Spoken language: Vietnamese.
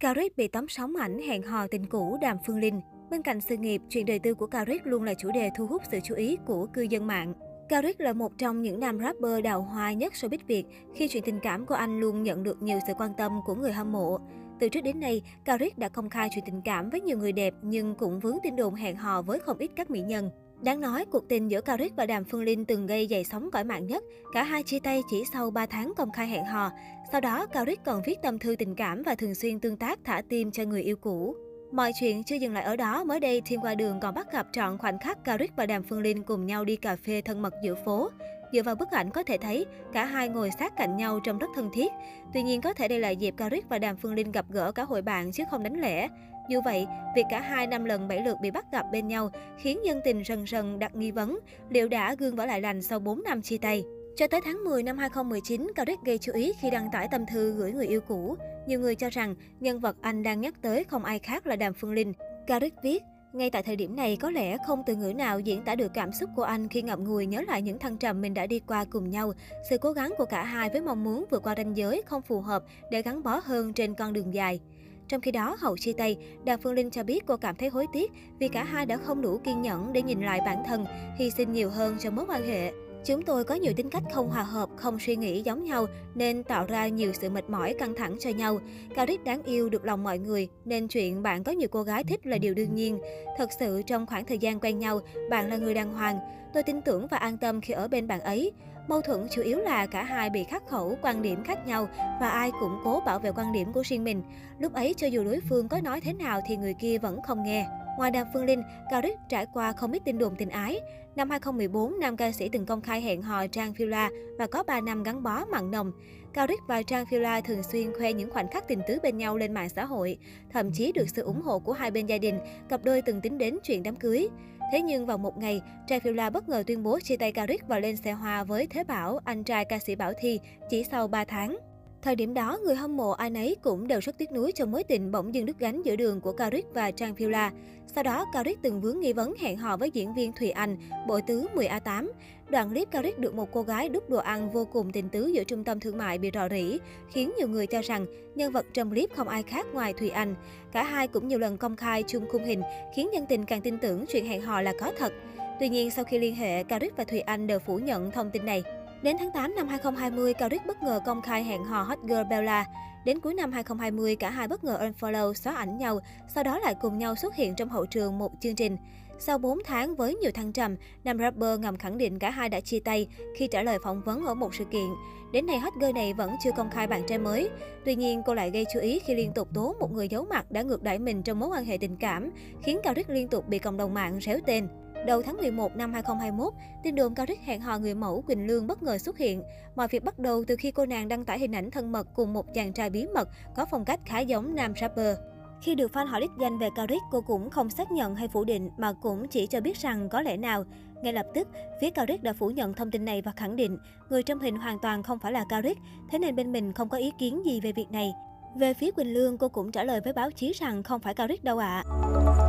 Caric bị tóm sóng ảnh hẹn hò tình cũ Đàm Phương Linh. Bên cạnh sự nghiệp, chuyện đời tư của Caric luôn là chủ đề thu hút sự chú ý của cư dân mạng. Caric là một trong những nam rapper đào hoa nhất showbiz Việt khi chuyện tình cảm của anh luôn nhận được nhiều sự quan tâm của người hâm mộ. Từ trước đến nay, Caric đã công khai chuyện tình cảm với nhiều người đẹp nhưng cũng vướng tin đồn hẹn hò với không ít các mỹ nhân. Đáng nói, cuộc tình giữa Caric và Đàm Phương Linh từng gây dậy sóng cõi mạng nhất. Cả hai chia tay chỉ sau 3 tháng công khai hẹn hò. Sau đó, Caric còn viết tâm thư tình cảm và thường xuyên tương tác thả tim cho người yêu cũ. Mọi chuyện chưa dừng lại ở đó, mới đây Thiên qua đường còn bắt gặp trọn khoảnh khắc Caric và Đàm Phương Linh cùng nhau đi cà phê thân mật giữa phố. Dựa vào bức ảnh có thể thấy, cả hai ngồi sát cạnh nhau trông rất thân thiết. Tuy nhiên có thể đây là dịp Caric và Đàm Phương Linh gặp gỡ cả hội bạn chứ không đánh lẻ. Dù vậy, việc cả hai năm lần bảy lượt bị bắt gặp bên nhau khiến dân tình rần rần đặt nghi vấn liệu đã gương vỡ lại lành sau 4 năm chia tay. Cho tới tháng 10 năm 2019, Caric gây chú ý khi đăng tải tâm thư gửi người yêu cũ. Nhiều người cho rằng nhân vật anh đang nhắc tới không ai khác là Đàm Phương Linh. Caric viết, ngay tại thời điểm này, có lẽ không từ ngữ nào diễn tả được cảm xúc của anh khi ngậm ngùi nhớ lại những thăng trầm mình đã đi qua cùng nhau, sự cố gắng của cả hai với mong muốn vượt qua ranh giới không phù hợp để gắn bó hơn trên con đường dài. Trong khi đó, hậu chia tay, Đàm Phương Linh cho biết cô cảm thấy hối tiếc vì cả hai đã không đủ kiên nhẫn để nhìn lại bản thân, hy sinh nhiều hơn cho mối quan hệ. Chúng tôi có nhiều tính cách không hòa hợp, không suy nghĩ giống nhau nên tạo ra nhiều sự mệt mỏi căng thẳng cho nhau. Cao Rít đáng yêu được lòng mọi người nên chuyện bạn có nhiều cô gái thích là điều đương nhiên. Thật sự trong khoảng thời gian quen nhau, bạn là người đàng hoàng. Tôi tin tưởng và an tâm khi ở bên bạn ấy. Mâu thuẫn chủ yếu là cả hai bị khắc khẩu, quan điểm khác nhau và ai cũng cố bảo vệ quan điểm của riêng mình. Lúc ấy cho dù đối phương có nói thế nào thì người kia vẫn không nghe. Ngoài Đàm Phương Linh, Cao trải qua không ít tin đồn tình ái. Năm 2014, nam ca sĩ từng công khai hẹn hò Trang Phila và có 3 năm gắn bó mặn nồng. Cao Rích và Trang Phila thường xuyên khoe những khoảnh khắc tình tứ bên nhau lên mạng xã hội, thậm chí được sự ủng hộ của hai bên gia đình, cặp đôi từng tính đến chuyện đám cưới. Thế nhưng vào một ngày, Trang Phila bất ngờ tuyên bố chia tay Cao Rích và lên xe hoa với Thế Bảo, anh trai ca sĩ Bảo Thi, chỉ sau 3 tháng. Thời điểm đó, người hâm mộ ai nấy cũng đều rất tiếc nuối cho mối tình bỗng dưng đứt gánh giữa đường của Caric và Trang Phila. Sau đó, Caric từng vướng nghi vấn hẹn hò với diễn viên Thùy Anh, bộ tứ 10A8. Đoạn clip Caric được một cô gái đút đồ ăn vô cùng tình tứ giữa trung tâm thương mại bị rò rỉ, khiến nhiều người cho rằng nhân vật trong clip không ai khác ngoài Thùy Anh. Cả hai cũng nhiều lần công khai chung khung hình, khiến nhân tình càng tin tưởng chuyện hẹn hò là có thật. Tuy nhiên, sau khi liên hệ, Caric và Thùy Anh đều phủ nhận thông tin này. Đến tháng 8 năm 2020, Cao Rích bất ngờ công khai hẹn hò hot girl Bella. Đến cuối năm 2020, cả hai bất ngờ unfollow xóa ảnh nhau, sau đó lại cùng nhau xuất hiện trong hậu trường một chương trình. Sau 4 tháng với nhiều thăng trầm, nam rapper ngầm khẳng định cả hai đã chia tay khi trả lời phỏng vấn ở một sự kiện. Đến nay hot girl này vẫn chưa công khai bạn trai mới. Tuy nhiên, cô lại gây chú ý khi liên tục tố một người giấu mặt đã ngược đãi mình trong mối quan hệ tình cảm, khiến Cao Rích liên tục bị cộng đồng mạng réo tên. Đầu tháng 11 năm 2021, tin đồn Cao Rích hẹn hò người mẫu Quỳnh Lương bất ngờ xuất hiện. Mọi việc bắt đầu từ khi cô nàng đăng tải hình ảnh thân mật cùng một chàng trai bí mật có phong cách khá giống nam rapper. Khi được fan hỏi đích danh về Cao Rích, cô cũng không xác nhận hay phủ định mà cũng chỉ cho biết rằng có lẽ nào. Ngay lập tức, phía Cao Rích đã phủ nhận thông tin này và khẳng định người trong hình hoàn toàn không phải là Cao Rích, thế nên bên mình không có ý kiến gì về việc này. Về phía Quỳnh Lương, cô cũng trả lời với báo chí rằng không phải Cao Rích đâu ạ. À.